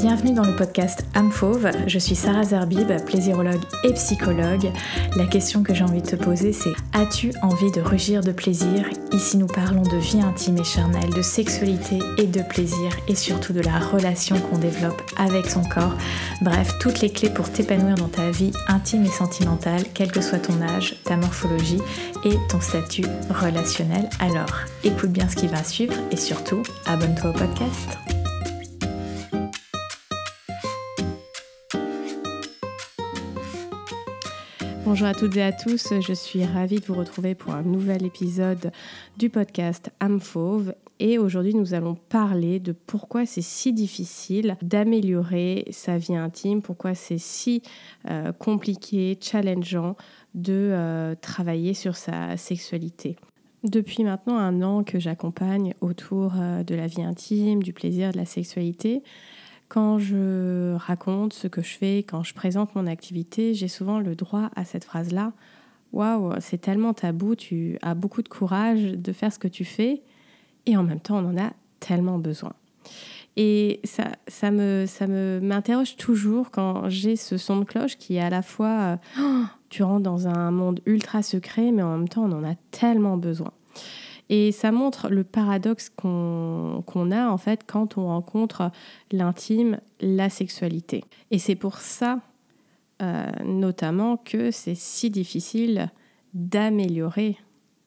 Bienvenue dans le podcast Âme. Je suis Sarah Zerbib, plaisirologue et psychologue. La question que j'ai envie de te poser, c'est As-tu envie de rugir de plaisir? Ici, nous parlons de vie intime et charnelle, de sexualité et de plaisir, et surtout de la relation qu'on développe avec son corps. Bref, toutes les clés pour t'épanouir dans ta vie intime et sentimentale, quel que soit ton âge, ta morphologie et ton statut relationnel. Alors, écoute bien ce qui va suivre et surtout, abonne-toi au podcast. Bonjour à toutes et à tous, je suis ravie de vous retrouver pour un nouvel épisode du podcast Âme Fauve. Et aujourd'hui, nous allons parler de pourquoi c'est si difficile d'améliorer sa vie intime, pourquoi c'est si euh, compliqué, challengeant de euh, travailler sur sa sexualité. Depuis maintenant un an que j'accompagne autour euh, de la vie intime, du plaisir, de la sexualité, quand je raconte ce que je fais, quand je présente mon activité, j'ai souvent le droit à cette phrase-là. Waouh, c'est tellement tabou, tu as beaucoup de courage de faire ce que tu fais et en même temps, on en a tellement besoin. Et ça, ça me, ça me m'interroge toujours quand j'ai ce son de cloche qui est à la fois, euh, tu rentres dans un monde ultra secret, mais en même temps, on en a tellement besoin. Et ça montre le paradoxe qu'on a en fait quand on rencontre l'intime, la sexualité. Et c'est pour ça euh, notamment que c'est si difficile d'améliorer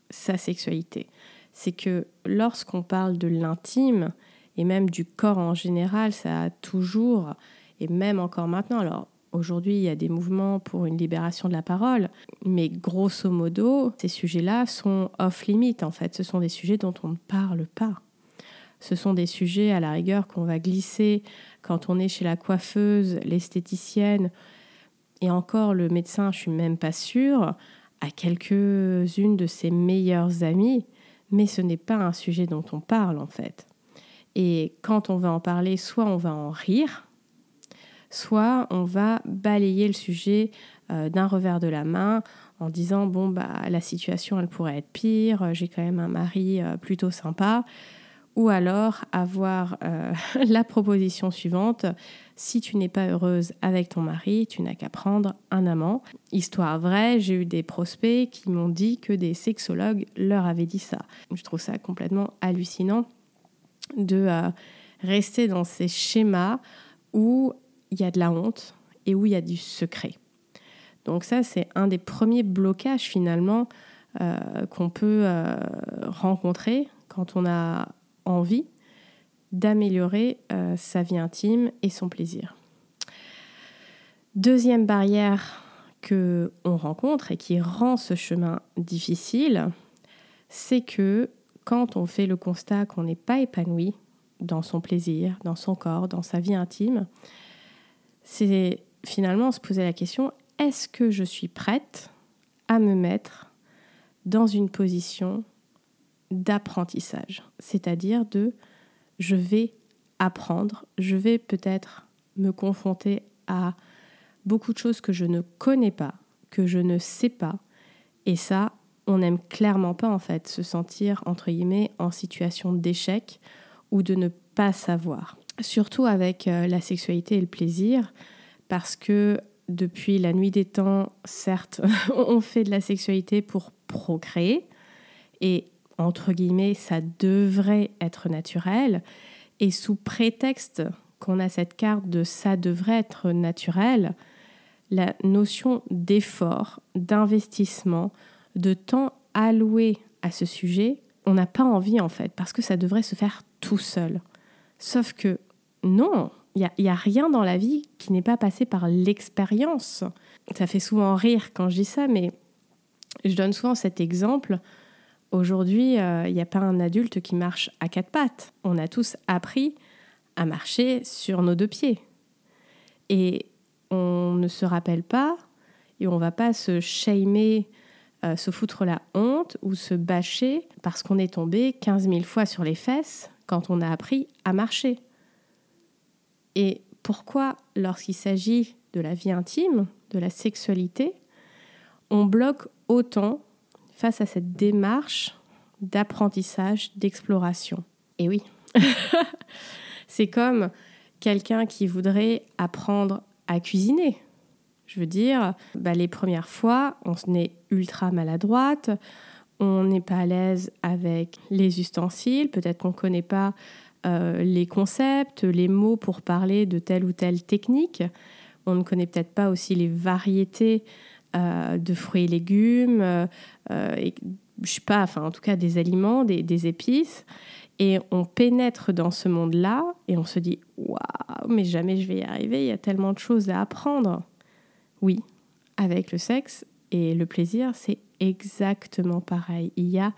sa sexualité. C'est que lorsqu'on parle de l'intime et même du corps en général, ça a toujours, et même encore maintenant, alors Aujourd'hui, il y a des mouvements pour une libération de la parole, mais grosso modo, ces sujets-là sont off-limit en fait. Ce sont des sujets dont on ne parle pas. Ce sont des sujets à la rigueur qu'on va glisser quand on est chez la coiffeuse, l'esthéticienne, et encore le médecin, je suis même pas sûre, à quelques-unes de ses meilleures amies, mais ce n'est pas un sujet dont on parle en fait. Et quand on va en parler, soit on va en rire, soit on va balayer le sujet euh, d'un revers de la main en disant bon bah la situation elle pourrait être pire, euh, j'ai quand même un mari euh, plutôt sympa ou alors avoir la proposition suivante si tu n'es pas heureuse avec ton mari, tu n'as qu'à prendre un amant. Histoire vraie, j'ai eu des prospects qui m'ont dit que des sexologues leur avaient dit ça. Je trouve ça complètement hallucinant de rester dans ces schémas où il y a de la honte et où il y a du secret. Donc ça, c'est un des premiers blocages finalement euh, qu'on peut euh, rencontrer quand on a envie d'améliorer euh, sa vie intime et son plaisir. Deuxième barrière que on rencontre et qui rend ce chemin difficile, c'est que quand on fait le constat qu'on n'est pas épanoui dans son plaisir, dans son corps, dans sa vie intime, c'est finalement se poser la question, est-ce que je suis prête à me mettre dans une position d'apprentissage? C'est-à-dire de je vais apprendre, je vais peut-être me confronter à beaucoup de choses que je ne connais pas, que je ne sais pas. Et ça, on n'aime clairement pas en fait se sentir entre guillemets en situation d'échec ou de ne pas savoir surtout avec euh, la sexualité et le plaisir, parce que depuis la nuit des temps, certes, on fait de la sexualité pour procréer, et entre guillemets, ça devrait être naturel, et sous prétexte qu'on a cette carte de ça devrait être naturel, la notion d'effort, d'investissement, de temps alloué à ce sujet, on n'a pas envie en fait, parce que ça devrait se faire tout seul. Sauf que non, il n'y a, rien dans la vie qui n'est pas passé par l'expérience. Ça fait souvent rire quand je dis ça, mais je donne souvent cet exemple. Aujourd'hui, euh, il n'y a pas un adulte qui marche à quatre pattes. On a tous appris à marcher sur nos deux pieds. Et on ne se rappelle pas et on ne va pas se shamer, euh, se foutre la honte ou se bâcher parce qu'on est tombé 15 000 fois sur les fesses quand on a appris à marcher. Et pourquoi, lorsqu'il s'agit de la vie intime, de la sexualité, on bloque autant face à cette démarche d'apprentissage, d'exploration? Et oui, c'est comme quelqu'un qui voudrait apprendre à cuisiner. Je veux dire, bah, les premières fois, on est ultra maladroite, on n'est pas à l'aise avec les ustensiles, peut-être qu'on ne connaît pas euh, les concepts, les mots pour parler de telle ou telle technique. On ne connaît peut-être pas aussi les variétés euh, de fruits et légumes, euh, et, je sais pas, enfin en tout cas des aliments, des, des épices. Et on pénètre dans ce monde-là et on se dit waouh, mais jamais je vais y arriver, il y a tellement de choses à apprendre. Oui, avec le sexe et le plaisir, c'est exactement pareil. Il y a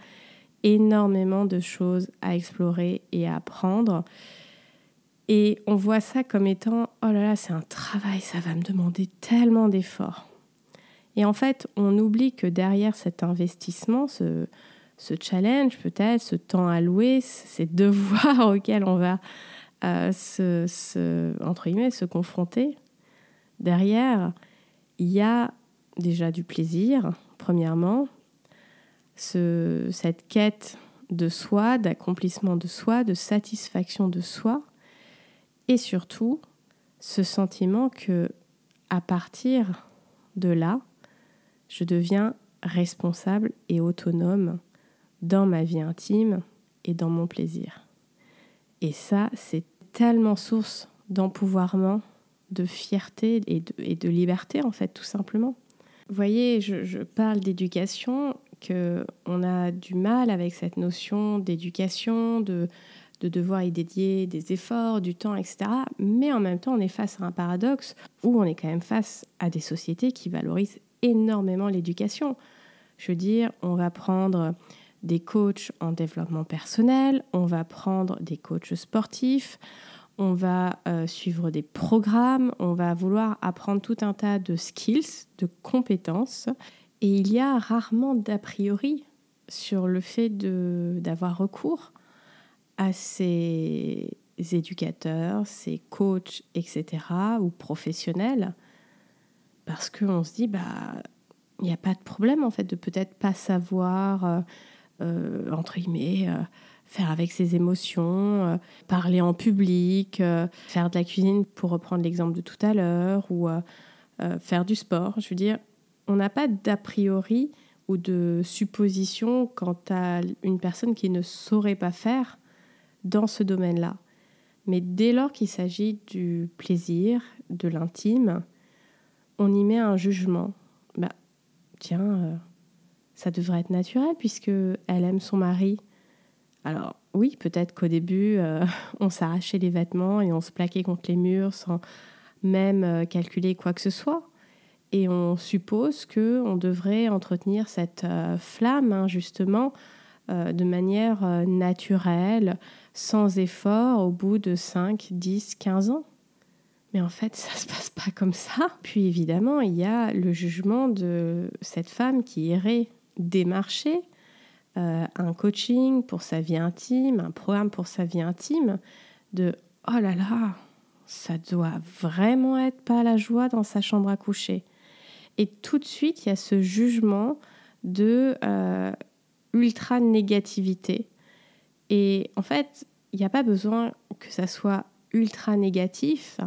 énormément de choses à explorer et à apprendre. Et on voit ça comme étant oh là là, c'est un travail, ça va me demander tellement d'efforts. Et en fait, on oublie que derrière cet investissement, ce, challenge peut-être, ce temps alloué, ces devoirs auxquels on va euh, se, entre guillemets, se confronter, derrière, il y a déjà du plaisir, premièrement, ce, cette quête de soi, d'accomplissement de soi, de satisfaction de soi, et surtout ce sentiment que à partir de là, je deviens responsable et autonome dans ma vie intime et dans mon plaisir. Et ça, c'est tellement source d'empouvoirment, de fierté et de, liberté, en fait, tout simplement. Vous voyez, je, parle d'éducation, qu'on a du mal avec cette notion d'éducation, de, de devoir y dédier des efforts, du temps, etc. Mais en même temps, on est face à un paradoxe où on est quand même face à des sociétés qui valorisent énormément l'éducation. Je veux dire, on va prendre des coachs en développement personnel, on va prendre des coachs sportifs, on va euh, suivre des programmes, on va vouloir apprendre tout un tas de skills, de compétences, et il y a rarement d'a priori sur le fait d'avoir recours à ces éducateurs, ces coachs, etc., ou professionnels, parce qu'on se dit, bah, il n'y a pas de problème en fait de peut-être pas savoir euh, euh, entre guillemets, faire avec ses émotions, euh, parler en public, faire de la cuisine pour reprendre l'exemple de tout à l'heure, ou faire du sport. Je veux dire, on n'a pas d'a priori ou de supposition quant à une personne qui ne saurait pas faire dans ce domaine-là. Mais dès lors qu'il s'agit du plaisir, de l'intime, on y met un jugement. Bah, tiens, ça devrait être naturel puisque elle aime son mari. Alors oui, peut-être qu'au début, euh, on s'arrachait les vêtements et on se plaquait contre les murs sans même euh, calculer quoi que ce soit. Et on suppose que on devrait entretenir cette euh, flamme, hein, justement, de manière naturelle, sans effort, au bout de 5, 10, 15 ans. Mais en fait, ça ne se passe pas comme ça. Puis évidemment, il y a le jugement de cette femme qui irait démarcher euh, un coaching pour sa vie intime, un programme pour sa vie intime, de oh là là, ça doit vraiment être pas la joie dans sa chambre à coucher. Et tout de suite, il y a ce jugement de euh, ultra négativité. Et en fait, il n'y a pas besoin que ça soit ultra négatif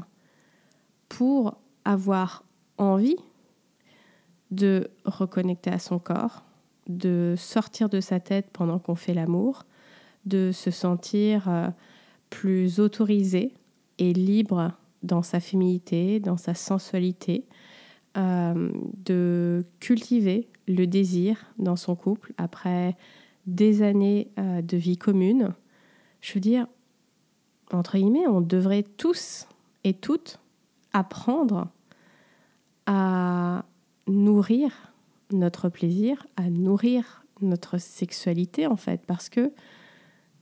pour avoir envie de reconnecter à son corps, de sortir de sa tête pendant qu'on fait l'amour, de se sentir euh, plus autorisé et libre dans sa féminité, dans sa sensualité, euh, de cultiver le désir dans son couple après des années euh, de vie commune. Je veux dire, entre guillemets, on devrait tous et toutes apprendre à nourrir notre plaisir, à nourrir notre sexualité en fait, parce que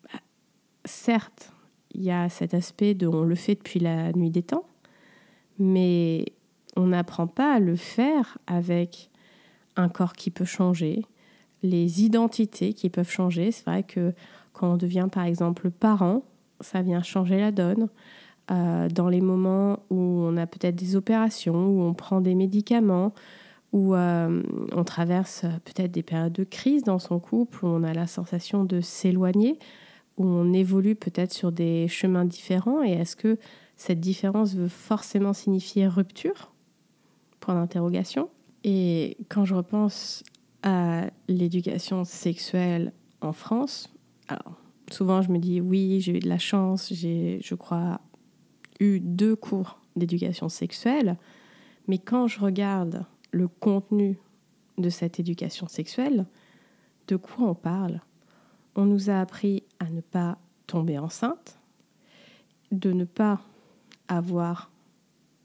bah, certes, il y a cet aspect de on le fait depuis la nuit des temps, mais on n'apprend pas à le faire avec un corps qui peut changer, les identités qui peuvent changer. C'est vrai que quand on devient par exemple parent, ça vient changer la donne. Euh, dans les moments où on a peut-être des opérations, où on prend des médicaments, où euh, on traverse euh, peut-être des périodes de crise dans son couple, où on a la sensation de s'éloigner, où on évolue peut-être sur des chemins différents, et est-ce que cette différence veut forcément signifier rupture? Point d'interrogation. Et quand je repense à l'éducation sexuelle en France, alors souvent je me dis oui, j'ai eu de la chance, j'ai, je crois, eu deux cours d'éducation sexuelle, mais quand je regarde le contenu de cette éducation sexuelle, de quoi on parle? On nous a appris à ne pas tomber enceinte, de ne pas avoir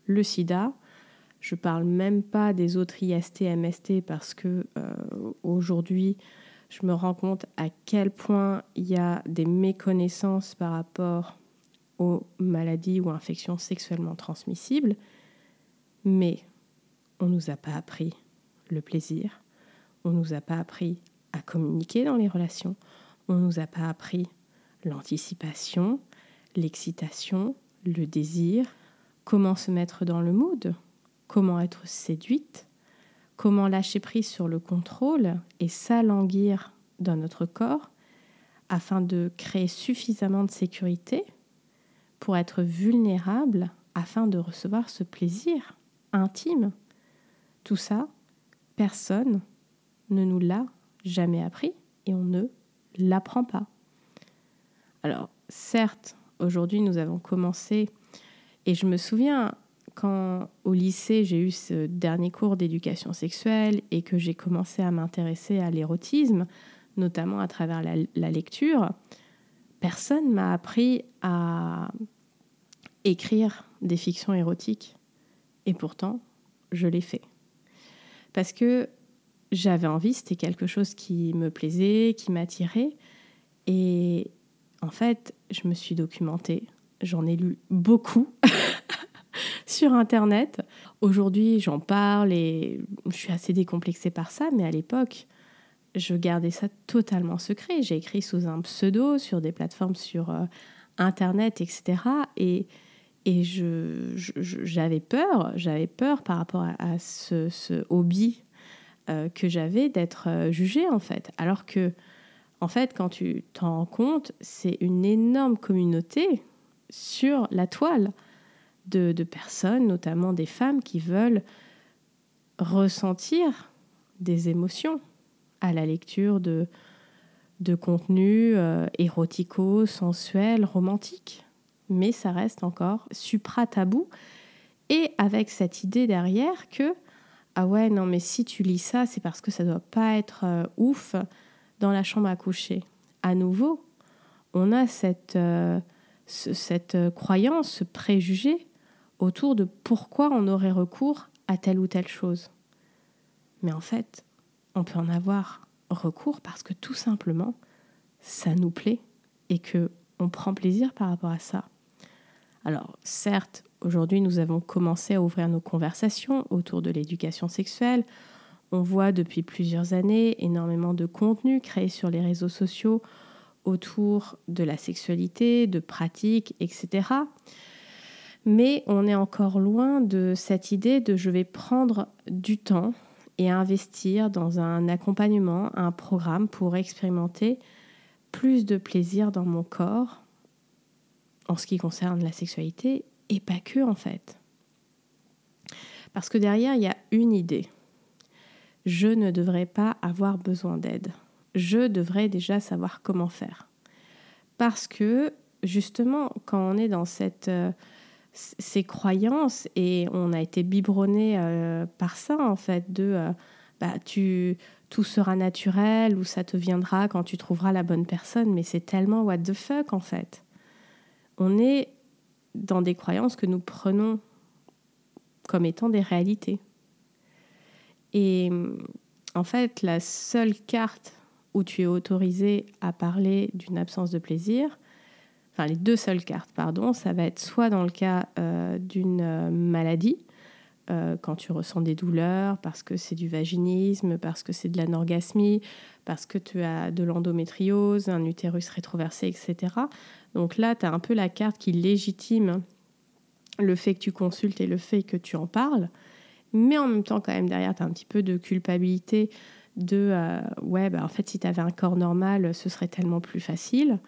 le sida. Je parle même pas des autres IST, MST parce que euh, aujourd'hui, je me rends compte à quel point il y a des méconnaissances par rapport aux maladies ou infections sexuellement transmissibles. On ne nous a pas appris le plaisir, on ne nous a pas appris à communiquer dans les relations, on ne nous a pas appris l'anticipation, l'excitation, le désir, comment se mettre dans le mood, comment être séduite, comment lâcher prise sur le contrôle et s'alanguir dans notre corps afin de créer suffisamment de sécurité pour être vulnérable afin de recevoir ce plaisir intime. Tout ça, personne ne nous l'a jamais appris et on ne l'apprend pas. Alors, certes, aujourd'hui, nous avons commencé, et je me souviens quand au lycée j'ai eu ce dernier cours d'éducation sexuelle et que j'ai commencé à m'intéresser à l'érotisme, notamment à travers la, lecture, personne m'a appris à écrire des fictions érotiques. Et pourtant, je l'ai fait. Parce que j'avais envie, c'était quelque chose qui me plaisait, qui m'attirait. Et en fait, je me suis documentée. J'en ai lu beaucoup sur Internet. Aujourd'hui, j'en parle et je suis assez décomplexée par ça, mais à l'époque, je gardais ça totalement secret. J'ai écrit sous un pseudo sur des plateformes sur euh, Internet, etc. Et, et je, j'avais peur, j'avais peur par rapport à, ce, ce, hobby euh, que j'avais d'être euh, jugée en fait. Alors que en fait, quand tu t'en rends compte, c'est une énorme communauté sur la toile de, personnes, notamment des femmes, qui veulent ressentir des émotions à la lecture de, de contenus euh, érotico, sensuels, romantiques. Mais ça reste encore supra-tabou. Et avec cette idée derrière que, ah ouais, non, mais si tu lis ça, c'est parce que ça doit pas être euh, ouf dans la chambre à coucher. À nouveau, on a cette, euh, euh, croyance, ce préjugé autour de pourquoi on aurait recours à telle ou telle chose. Mais en fait, on peut en avoir recours parce que tout simplement, ça nous plaît et que on prend plaisir par rapport à ça. Alors, certes, aujourd'hui, nous avons commencé à ouvrir nos conversations autour de l'éducation sexuelle, on voit depuis plusieurs années énormément de contenu créé sur les réseaux sociaux autour de la sexualité, de pratiques, etc. Mais on est encore loin de cette idée de je vais prendre du temps et investir dans un accompagnement, un programme pour expérimenter plus de plaisir dans mon corps en ce qui concerne la sexualité et pas que en fait. Parce que derrière, il y a une idée je ne devrais pas avoir besoin d'aide. Je devrais déjà savoir comment faire. Parce que justement, quand on est dans euh, ces croyances et on a été biberonné euh, par ça, en fait, de euh, bah, tu, tout sera naturel ou ça te viendra quand tu trouveras la bonne personne, mais c'est tellement what the fuck, en fait. On est dans des croyances que nous prenons comme étant des réalités. Et en fait, la seule carte où tu es autorisé à parler d'une absence de plaisir, enfin les deux seules cartes, pardon, ça va être soit dans le cas euh, d'une euh, maladie, euh, quand tu ressens des douleurs, parce que c'est du vaginisme, parce que c'est de l'anorgasmie, parce que tu as de l'endométriose, un utérus rétroversé, etc. Donc là, tu as un peu la carte qui légitime le fait que tu consultes et le fait que tu en parles. Mais en même temps quand même derrière tu as un petit peu de culpabilité de euh, ouais bah en fait si tu avais un corps normal ce serait tellement plus facile.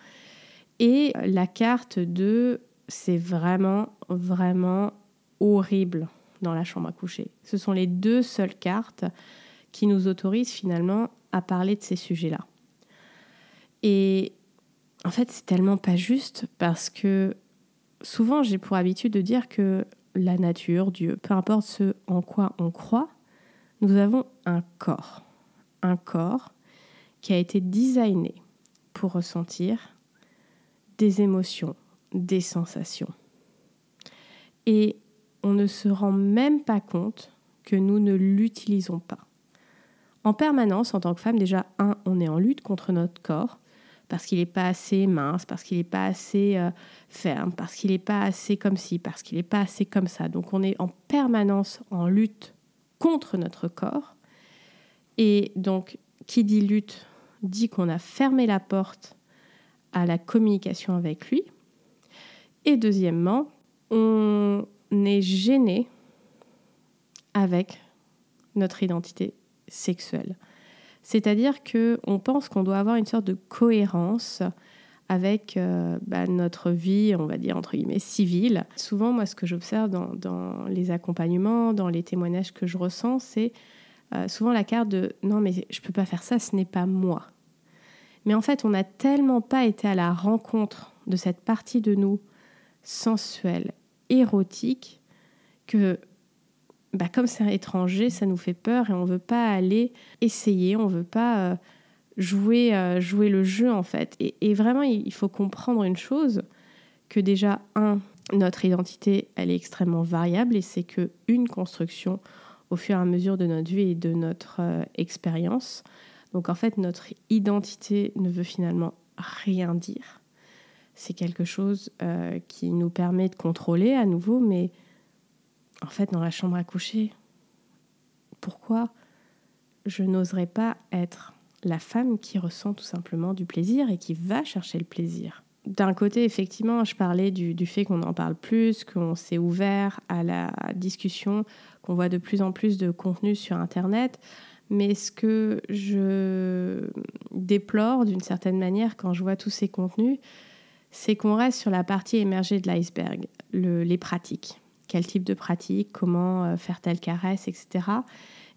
Et la carte de c'est vraiment, vraiment horrible dans la chambre à coucher. Ce sont les deux seules cartes qui nous autorisent finalement à parler de ces sujets-là. Et en fait, c'est tellement pas juste parce que souvent j'ai pour habitude de dire que la nature, Dieu, peu importe ce en quoi on croit, nous avons un corps. Un corps qui a été designé pour ressentir des émotions, des sensations. Et on ne se rend même pas compte que nous ne l'utilisons pas. En permanence, en tant que femme, déjà, un, on est en lutte contre notre corps parce qu'il n'est pas assez mince, parce qu'il n'est pas assez euh, ferme, parce qu'il n'est pas assez comme ci, parce qu'il n'est pas assez comme ça. Donc on est en permanence en lutte contre notre corps. Et donc, qui dit lutte dit qu'on a fermé la porte à la communication avec lui. Et deuxièmement, on est gêné avec notre identité sexuelle. C'est-à-dire que on pense qu'on doit avoir une sorte de cohérence avec euh, bah, notre vie, on va dire entre guillemets, civile. Souvent, moi, ce que j'observe dans, les accompagnements, dans les témoignages que je ressens, c'est euh, souvent la carte de non, mais je ne peux pas faire ça, ce n'est pas moi. Mais en fait, on n'a tellement pas été à la rencontre de cette partie de nous sensuelle, érotique, que bah, comme c'est étranger, ça nous fait peur et on ne veut pas aller essayer, on ne veut pas euh, jouer, euh, jouer le jeu en fait. Et, vraiment, il faut comprendre une chose, que déjà, un, notre identité, elle est extrêmement variable et c'est que une construction au fur et à mesure de notre vie et de notre euh, expérience. Donc en fait, notre identité ne veut finalement rien dire. C'est quelque chose qui nous permet de contrôler à nouveau, mais en fait, dans la chambre à coucher, pourquoi je n'oserais pas être la femme qui ressent tout simplement du plaisir et qui va chercher le plaisir? D'un côté, effectivement, je parlais du, fait qu'on en parle plus, qu'on s'est ouvert à la discussion, qu'on voit de plus en plus de contenu sur Internet. Mais ce que je déplore d'une certaine manière quand je vois tous ces contenus, c'est qu'on reste sur la partie émergée de l'iceberg, les pratiques quel type de pratique, comment euh, faire telle caresse, etc.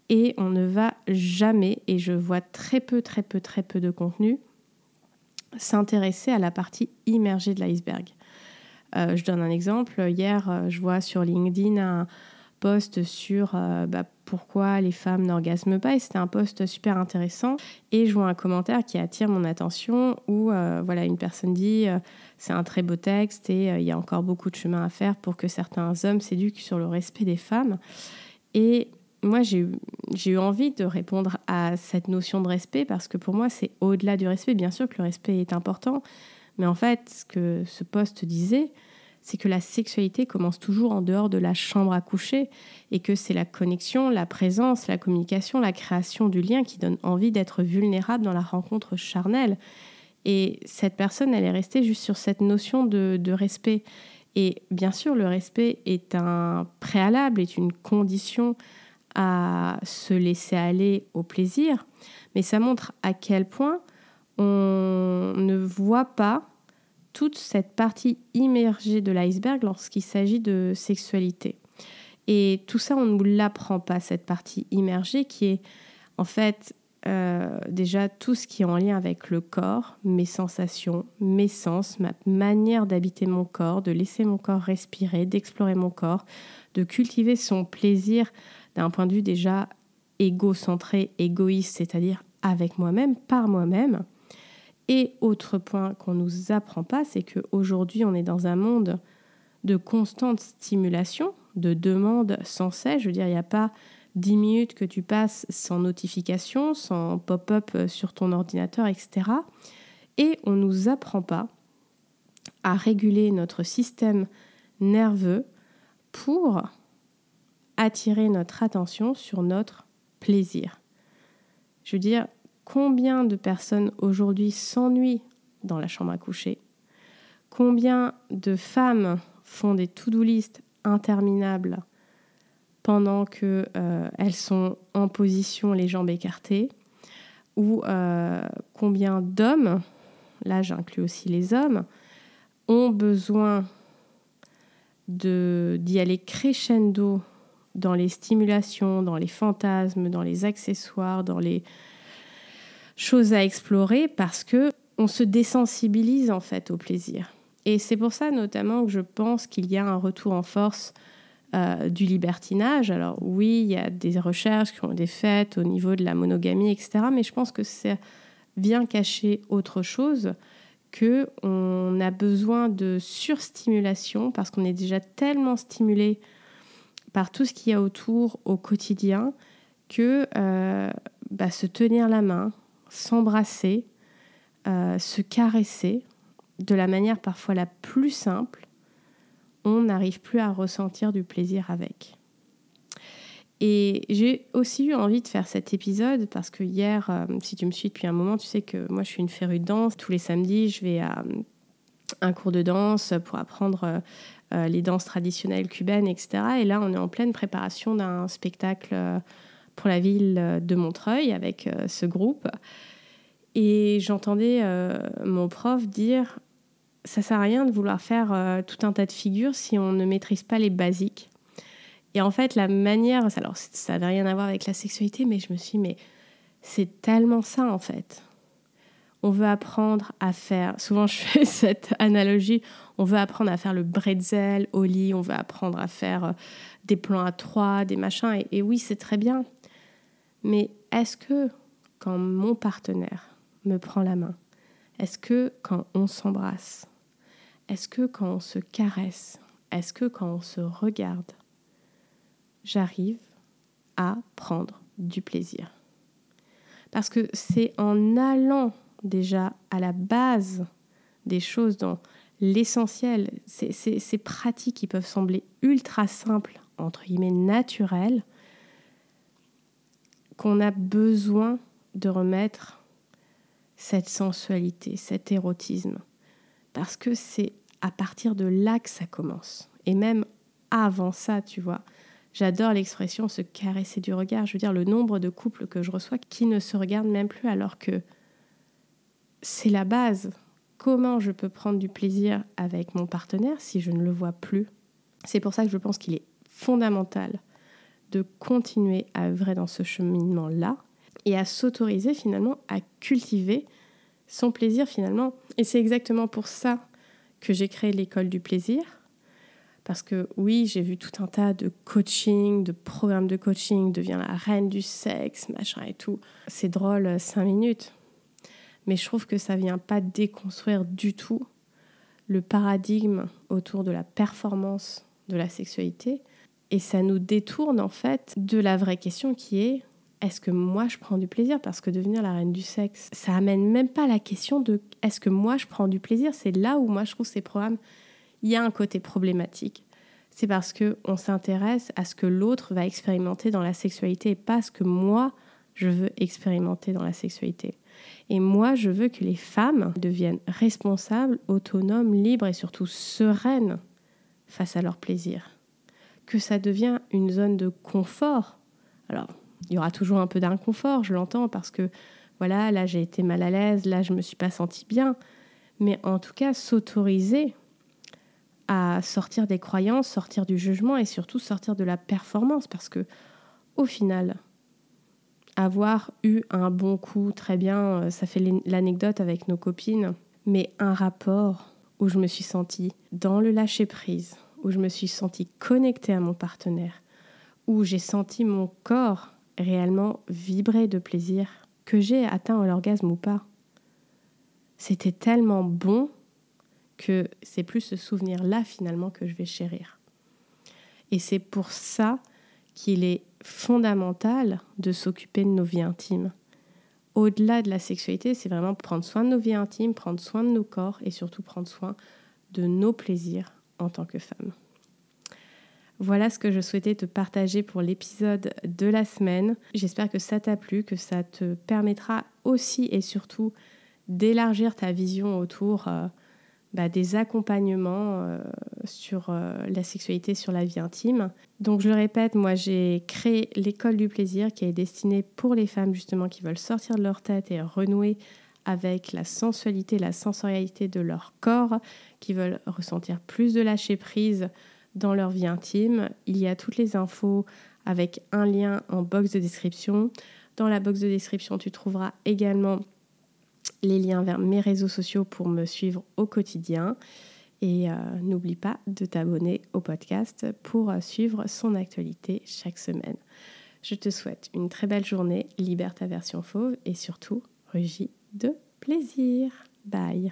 Et on ne va jamais, et je vois très peu, très peu, très peu de contenu, s'intéresser à la partie immergée de l'iceberg. Euh, je donne un exemple. Hier, euh, je vois sur LinkedIn un, post sur euh, bah, pourquoi les femmes n'orgasment pas et c'était un post super intéressant. Et je vois un commentaire qui attire mon attention où euh, voilà une personne dit euh, c'est un très beau texte et il y a encore beaucoup de chemin à faire pour que certains hommes s'éduquent sur le respect des femmes. Et moi j'ai eu, eu envie de répondre à cette notion de respect parce que pour moi c'est au-delà du respect. Bien sûr que le respect est important mais en fait ce que ce post disait c'est que la sexualité commence toujours en dehors de la chambre à coucher et que c'est la connexion, la présence, la communication, la création du lien qui donne envie d'être vulnérable dans la rencontre charnelle. Et cette personne, elle est restée juste sur cette notion de, respect. Et bien sûr, le respect est un préalable, est une condition à se laisser aller au plaisir, mais ça montre à quel point on ne voit pas toute cette partie immergée de l'iceberg lorsqu'il s'agit de sexualité. Et tout ça, on ne nous l'apprend pas, cette partie immergée qui est en fait euh, déjà tout ce qui est en lien avec le corps, mes sensations, mes sens, ma manière d'habiter mon corps, de laisser mon corps respirer, d'explorer mon corps, de cultiver son plaisir d'un point de vue déjà égocentré, égoïste, c'est-à-dire avec moi-même, par moi-même. Et autre point qu'on ne nous apprend pas, c'est qu'aujourd'hui, on est dans un monde de constante stimulation, de demande sans cesse. Je veux dire, il n'y a pas 10 minutes que tu passes sans notification, sans pop-up sur ton ordinateur, etc. Et on ne nous apprend pas à réguler notre système nerveux pour attirer notre attention sur notre plaisir. Je veux dire, combien de personnes aujourd'hui s'ennuient dans la chambre à coucher? Combien de femmes font des to-do list interminables pendant qu'elles euh, sont en position les jambes écartées? Ou euh, combien d'hommes, là j'inclus aussi les hommes, ont besoin d'y aller crescendo dans les stimulations, dans les fantasmes, dans les accessoires, dans les choses à explorer parce que on se désensibilise en fait au plaisir. Et c'est pour ça notamment que je pense qu'il y a un retour en force euh, du libertinage. Alors oui, il y a des recherches qui ont été faites au niveau de la monogamie, etc. Mais je pense que ça vient cacher autre chose que on a besoin de surstimulation parce qu'on est déjà tellement stimulé par tout ce qu'il y a autour au quotidien que euh, bah, se tenir la main, s'embrasser, euh, se caresser de la manière parfois la plus simple, on n'arrive plus à ressentir du plaisir avec. Et j'ai aussi eu envie de faire cet épisode parce que hier, euh, si tu me suis depuis un moment, tu sais que moi je suis une férue de danse. Tous les samedis, je vais à un cours de danse pour apprendre euh, les danses traditionnelles cubaines, etc. Et là, on est en pleine préparation d'un spectacle euh, pour la ville de Montreuil avec euh, ce groupe. Et j'entendais mon prof dire ça sert à rien de vouloir faire tout un tas de figures si on ne maîtrise pas les basiques. Et en fait, la manière, alors ça n'avait rien à voir avec la sexualité, mais je me suis dit, mais c'est tellement ça en fait on veut apprendre à faire, souvent je fais cette analogie, on veut apprendre à faire le bretzel au lit, on veut apprendre à faire euh, des plans à trois, des machins, et, oui, c'est très bien. Mais est-ce que quand mon partenaire me prend la main, est-ce que quand on s'embrasse, est-ce que quand on se caresse, est-ce que quand on se regarde, j'arrive à prendre du plaisir? Parce que c'est en allant déjà à la base des choses, dans l'essentiel, ces, pratiques qui peuvent sembler ultra simples, entre guillemets naturelles, qu'on a besoin de remettre cette sensualité, cet érotisme. Parce que c'est à partir de là que ça commence. Et même avant ça, tu vois. J'adore l'expression se caresser du regard. Je veux dire, le nombre de couples que je reçois qui ne se regardent même plus alors que c'est la base. Comment je peux prendre du plaisir avec mon partenaire si je ne le vois plus? C'est pour ça que je pense qu'il est fondamental de continuer à œuvrer dans ce cheminement-là et à s'autoriser finalement à cultiver son plaisir finalement. Et c'est exactement pour ça que j'ai créé l'école du plaisir. Parce que oui, j'ai vu tout un tas de coaching, de programmes de coaching, devient la reine du sexe, machin et tout. C'est drôle, cinq minutes mais je trouve que ça vient pas déconstruire du tout le paradigme autour de la performance de la sexualité et ça nous détourne en fait de la vraie question qui est est-ce que moi je prends du plaisir? Parce que devenir la reine du sexe ça amène même pas la question de est-ce que moi je prends du plaisir? C'est là où moi je trouve ces programmes il y a un côté problématique c'est parce que on s'intéresse à ce que l'autre va expérimenter dans la sexualité et pas ce que moi je veux expérimenter dans la sexualité. Et moi, je veux que les femmes deviennent responsables, autonomes, libres et surtout sereines face à leur plaisir. Que ça devient une zone de confort. Alors, il y aura toujours un peu d'inconfort, je l'entends, parce que voilà, là j'ai été mal à l'aise, là je me suis pas sentie bien. Mais en tout cas, s'autoriser à sortir des croyances, sortir du jugement et surtout sortir de la performance, parce que au final, avoir eu un bon coup, très bien, euh, ça fait l'anecdote avec nos copines, mais un rapport où je me suis sentie dans le lâcher-prise, où je me suis sentie connectée à mon partenaire, où j'ai senti mon corps réellement vibrer de plaisir, que j'ai atteint l'orgasme ou pas. C'était tellement bon que c'est plus ce souvenir-là finalement que je vais chérir. Et c'est pour ça qu'il est fondamental de s'occuper de nos vies intimes. Au-delà de la sexualité, c'est vraiment prendre soin de nos vies intimes, prendre soin de nos corps et surtout prendre soin de nos plaisirs en tant que femme. Voilà ce que je souhaitais te partager pour l'épisode de la semaine. J'espère que ça t'a plu, que ça te permettra aussi et surtout d'élargir ta vision autour euh, bah, des accompagnements euh, sur euh, la sexualité, sur la vie intime. Donc je le répète, moi j'ai créé l'école du plaisir qui est destinée pour les femmes justement qui veulent sortir de leur tête et renouer avec la sensualité, la sensorialité de leur corps, qui veulent ressentir plus de lâcher prise dans leur vie intime. Il y a toutes les infos avec un lien en box de description. Dans la box de description, tu trouveras également les liens vers mes réseaux sociaux pour me suivre au quotidien. Et euh, n'oublie pas de t'abonner au podcast pour suivre son actualité chaque semaine. Je te souhaite une très belle journée, libère ta version fauve et surtout, rugis de plaisir. Bye